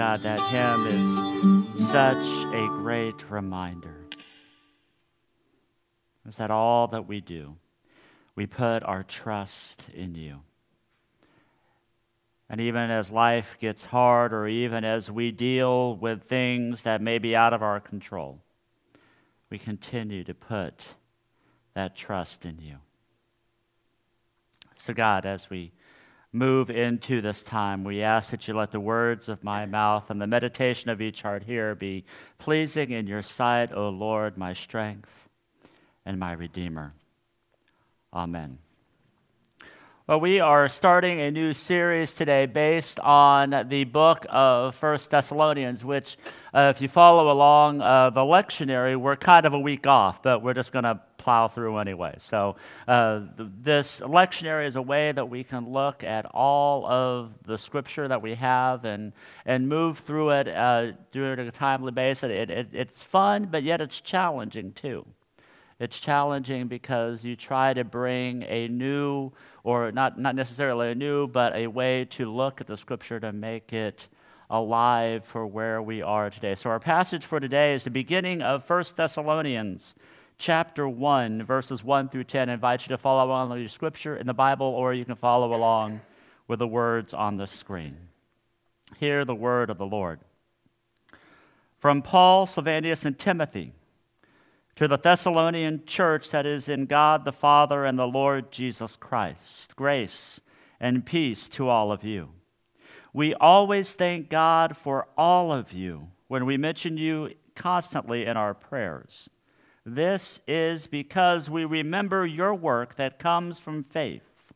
God, that hymn is such a great reminder. Is that all that we do? we put our trust in you. And even as life gets hard, or even as we deal with things that may be out of our control, we continue to put that trust in you. So, God, as we move into this time, we ask that you let the words of my mouth and the meditation of each heart here be pleasing in your sight, O Lord, my strength and my Redeemer. Amen. Well, we are starting a new series today based on the book of First Thessalonians, which, uh, if you follow along uh, the lectionary, we're kind of a week off, but we're just going to plow through anyway. So, uh, this lectionary is a way that we can look at all of the scripture that we have and, and move through it uh, during a timely basis. It, it, it's fun, but yet it's challenging too. It's challenging because you try to bring a new, or not, not necessarily a new, but a way to look at the scripture to make it alive for where we are today. So our passage for today is the beginning of 1 Thessalonians chapter 1, verses 1 through 10. I invite you to follow along with your scripture in the Bible, or you can follow along with the words on the screen. Hear the word of the Lord. From Paul, Silvanus, and Timothy to the Thessalonian church that is in God the Father and the Lord Jesus Christ. Grace and peace to all of you. We always thank God for all of you when we mention you constantly in our prayers. This is because we remember your work that comes from faith,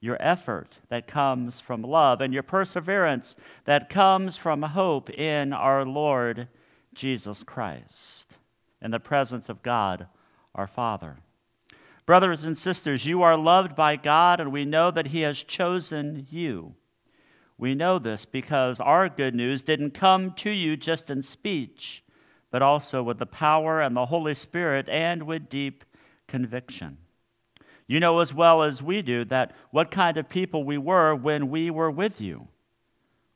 your effort that comes from love, and your perseverance that comes from hope in our Lord Jesus Christ in the presence of God our Father. Brothers and sisters, you are loved by God, and we know that He has chosen you. We know this because our good news didn't come to you just in speech, but also with the power and the Holy Spirit and with deep conviction. You know as well as we do that what kind of people we were when we were with you,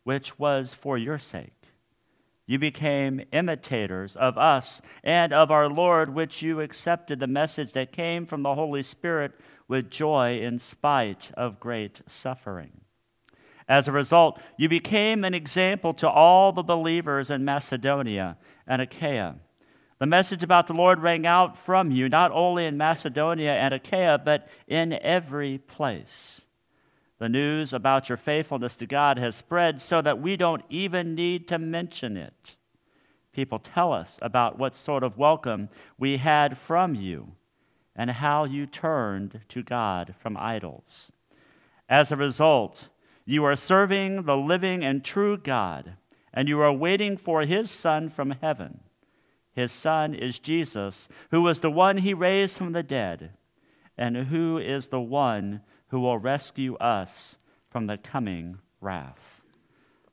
which was for your sake. You became imitators of us and of our Lord, which you accepted the message that came from the Holy Spirit with joy in spite of great suffering. As a result, you became an example to all the believers in Macedonia and Achaia. The message about the Lord rang out from you, not only in Macedonia and Achaia, but in every place. The news about your faithfulness to God has spread so that we don't even need to mention it. People tell us about what sort of welcome we had from you and how you turned to God from idols. As a result, you are serving the living and true God, and you are waiting for his Son from heaven. His Son is Jesus, who was the one he raised from the dead, and who is the one who will rescue us from the coming wrath.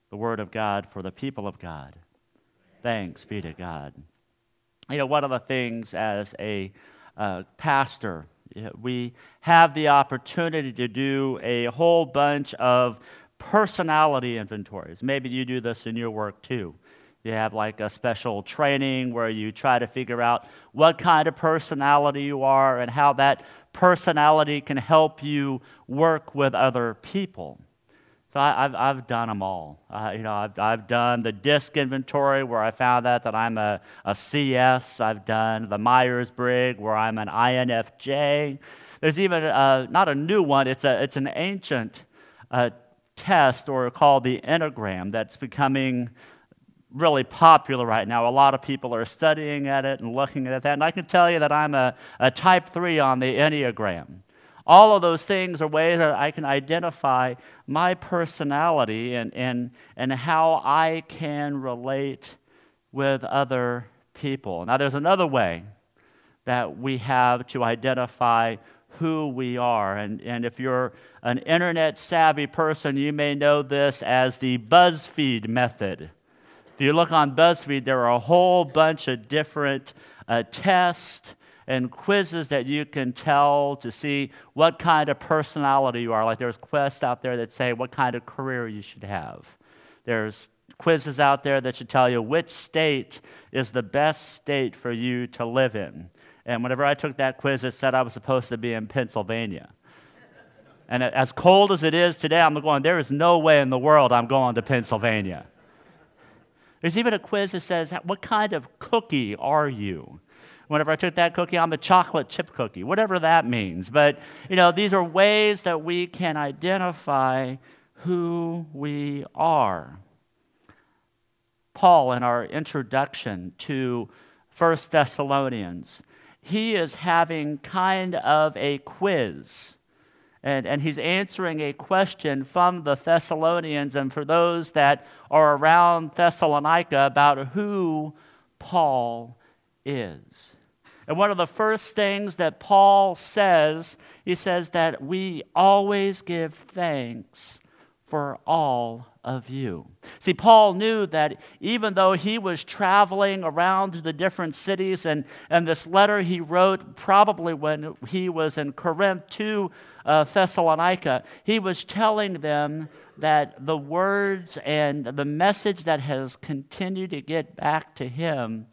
The word of God for the people of God. Thanks be to God. You know, one of the things as a uh, pastor, we have the opportunity to do a whole bunch of personality inventories. Maybe you do this in your work too. You have like a special training where you try to figure out what kind of personality you are and how that personality can help you work with other people. So I, have I've done them all. Uh, you know, I've, I've done the DISC inventory where I found out that I'm a, a CS. I've done the Myers-Briggs where I'm an INFJ. There's even a, not a new one. It's, a, it's an ancient uh, test or called the Enneagram that's becoming really popular right now. A lot of people are studying at it and looking at that. And I can tell you that I'm a, a type 3 on the Enneagram. All of those things are ways that I can identify my personality and, and, and how I can relate with other people. Now, there's another way that we have to identify who we are. And, and if you're an internet savvy person, you may know this as the BuzzFeed method. If you look on BuzzFeed, there are a whole bunch of different uh, tests and quizzes that you can tell to see what kind of personality you are. Like there's quests out there that say what kind of career you should have. There's quizzes out there that should tell you which state is the best state for you to live in. And whenever I took that quiz, it said I was supposed to be in Pennsylvania. And as cold as it is today, I'm going, there is no way in the world I'm going to Pennsylvania. There's even a quiz that says, What kind of cookie are you? Whenever I took that cookie, I'm a chocolate chip cookie, whatever that means. But, you know, these are ways that we can identify who we are. Paul, in our introduction to First Thessalonians, he is having kind of a quiz. And, and he's answering a question from the Thessalonians and for those that are around Thessalonica about who Paul is. And one of the first things that Paul says, he says that we always give thanks for all of you. See, Paul knew that even though he was traveling around the different cities, and, and this letter he wrote probably when he was in Corinth to uh, Thessalonica, he was telling them that the words and the message that has continued to get back to him,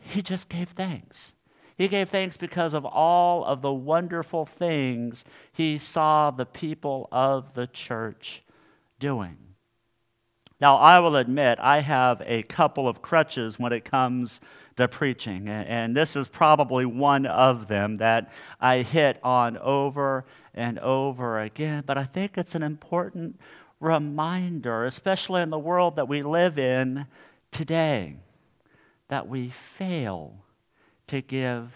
he just gave thanks. He gave thanks because of all of the wonderful things he saw the people of the church doing. Now, I will admit, I have a couple of crutches when it comes to preaching, and this is probably one of them that I hit on over and over again. But I think it's an important reminder, especially in the world that we live in today, that we fail to give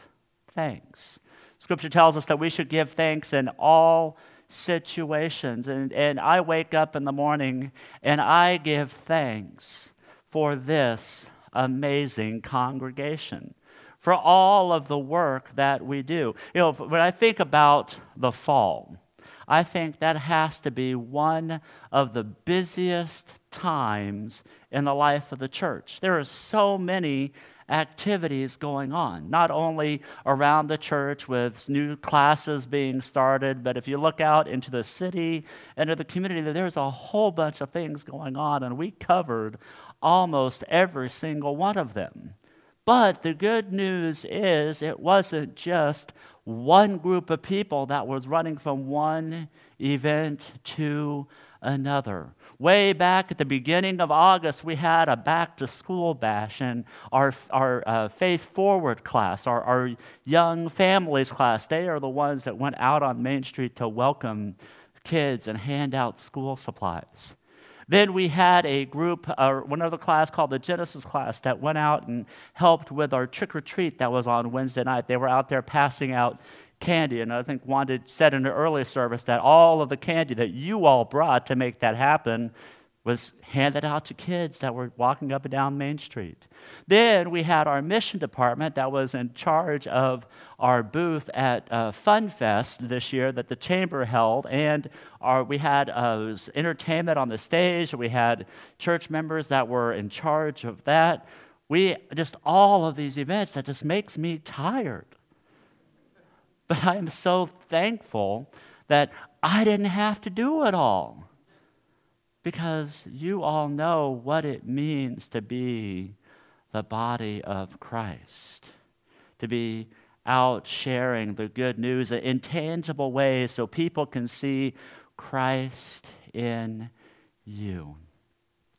thanks. Scripture tells us that we should give thanks in all situations. And, and I wake up in the morning and I give thanks for this amazing congregation, for all of the work that we do. You know, when I think about the fall, I think that has to be one of the busiest times in the life of the church. There are so many activities going on, not only around the church with new classes being started, but if you look out into the city and into the community, there's a whole bunch of things going on, and we covered almost every single one of them. But the good news is it wasn't just one group of people that was running from one event to another. Way back at the beginning of August, we had a back to school bash, and our, our uh, Faith Forward class, our, our young families class, they are the ones that went out on Main Street to welcome kids and hand out school supplies. Then we had a group, uh, one other class called the Genesis class, that went out and helped with our trick or treat that was on Wednesday night. They were out there passing out candy. And I think Wanda said in the early service that all of the candy that you all brought to make that happen was handed out to kids that were walking up and down Main Street. Then we had our mission department that was in charge of our booth at uh, Fun Fest this year that the chamber held, and our, we had uh, entertainment on the stage. We had church members that were in charge of that. We just all of these events that just makes me tired. But I am so thankful that I didn't have to do it all. Because you all know what it means to be the body of Christ, to be out sharing the good news in tangible ways so people can see Christ in you.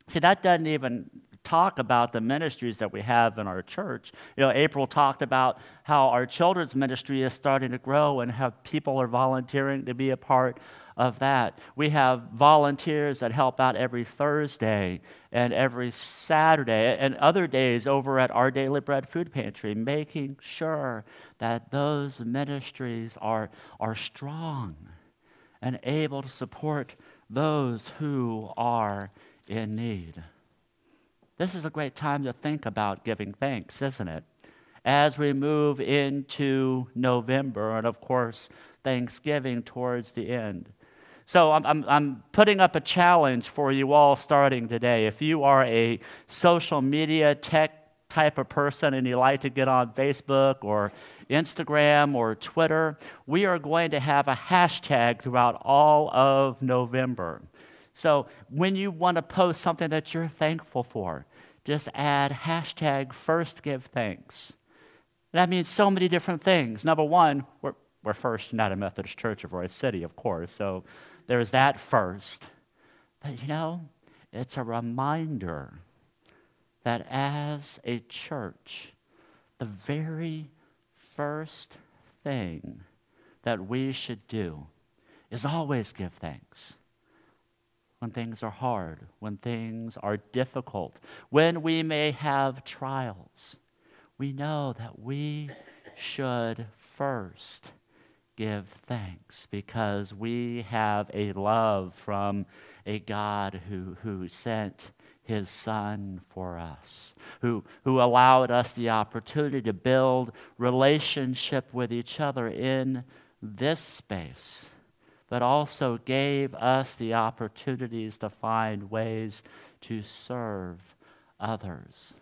See, that doesn't even talk about the ministries that we have in our church. You know, April talked about how our children's ministry is starting to grow and how people are volunteering to be a part of that. We have volunteers that help out every Thursday and every Saturday and other days over at our Daily Bread Food Pantry, making sure that those ministries are, are strong and able to support those who are in need. This is a great time to think about giving thanks, isn't it? As we move into November, and of course, Thanksgiving towards the end. So I'm, I'm, I'm, putting up a challenge for you all starting today. If you are a social media tech type of person and you like to get on Facebook or Instagram or Twitter, we are going to have a hashtag throughout all of November. So when you want to post something that you're thankful for, just add hashtag first give thanks. That means so many different things. Number one, we're, we're First United Methodist Church of Royse City, of course. So there's that first. But you know, it's a reminder that as a church, the very first thing that we should do is always give thanks. When things are hard, when things are difficult, when we may have trials, we know that we should first give thanks because we have a love from a God who, who sent his son for us, who, who allowed us the opportunity to build relationship with each other in this space, but also gave us the opportunities to find ways to serve others.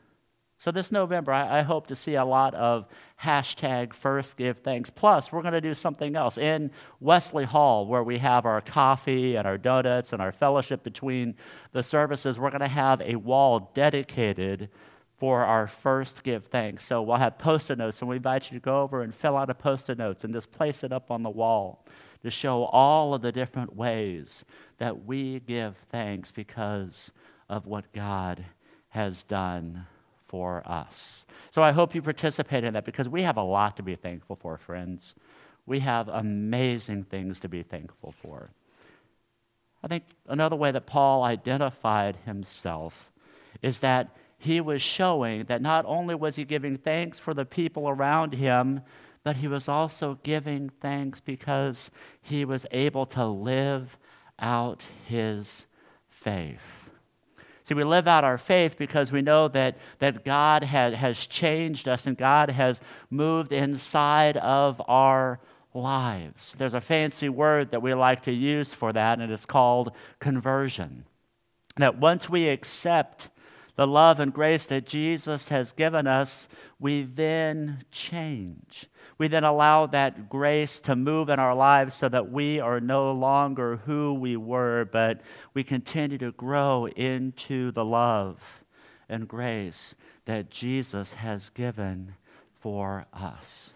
So this November, I, I, hope to see a lot of hashtag first give thanks. Plus, we're going to do something else. In Wesley Hall, where we have our coffee and our donuts and our fellowship between the services, we're going to have a wall dedicated for our first give thanks. So we'll have post-it notes, and we invite you to go over and fill out a post-it notes and just place it up on the wall to show all of the different ways that we give thanks because of what God has done for us. So I hope you participate in that because we have a lot to be thankful for, friends. We have amazing things to be thankful for. I think another way that Paul identified himself is that he was showing that not only was he giving thanks for the people around him, but he was also giving thanks because he was able to live out his faith. See, we live out our faith because we know that, that God has, has changed us and God has moved inside of our lives. There's a fancy word that we like to use for that, and it's called conversion. That once we accept the love and grace that Jesus has given us, we then change. We then allow that grace to move in our lives so that we are no longer who we were, but we continue to grow into the love and grace that Jesus has given for us.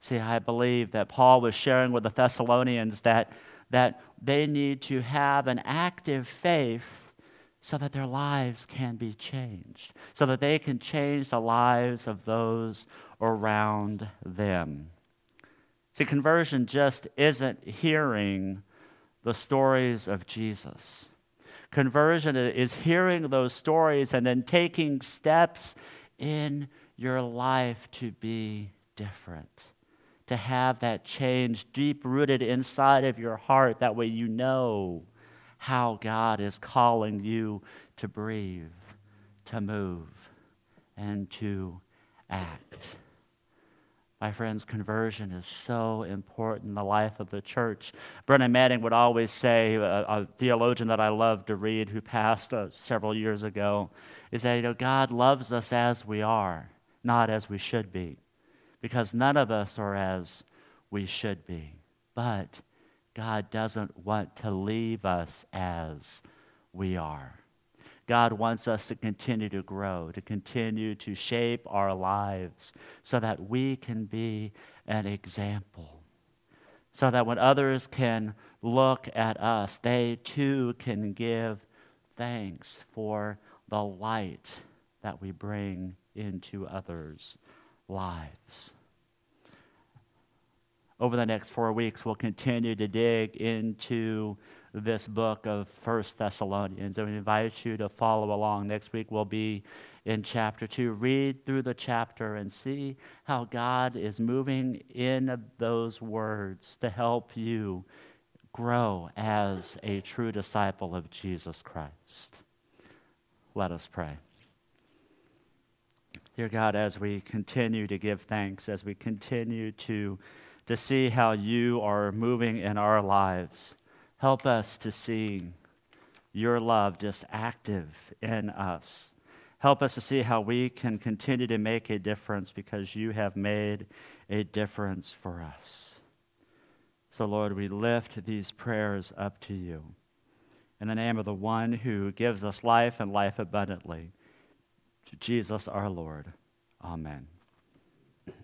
See, I believe that Paul was sharing with the Thessalonians that, that they need to have an active faith so that their lives can be changed, so that they can change the lives of those around them. See, conversion just isn't hearing the stories of Jesus. Conversion is hearing those stories and then taking steps in your life to be different, to have that change deep rooted inside of your heart. That way you know how God is calling you to breathe, to move, and to act. My friends, conversion is so important in the life of the church. Brennan Manning would always say, a, a theologian that I love to read who passed uh, several years ago, is that you know, God loves us as we are, not as we should be, because none of us are as we should be. But God doesn't want to leave us as we are. God wants us to continue to grow, to continue to shape our lives so that we can be an example. So that when others can look at us, they too can give thanks for the light that we bring into others' lives. Over the next four weeks, we'll continue to dig into this book of First Thessalonians. And we invite you to follow along. Next week, we'll be in chapter 2. Read through the chapter and see how God is moving in those words to help you grow as a true disciple of Jesus Christ. Let us pray. Dear God, as we continue to give thanks, as we continue to, to see how you are moving in our lives, help us to see your love just active in us. Help us to see how we can continue to make a difference because you have made a difference for us. So, Lord, we lift these prayers up to you. In the name of the one who gives us life and life abundantly, Jesus our Lord. Amen.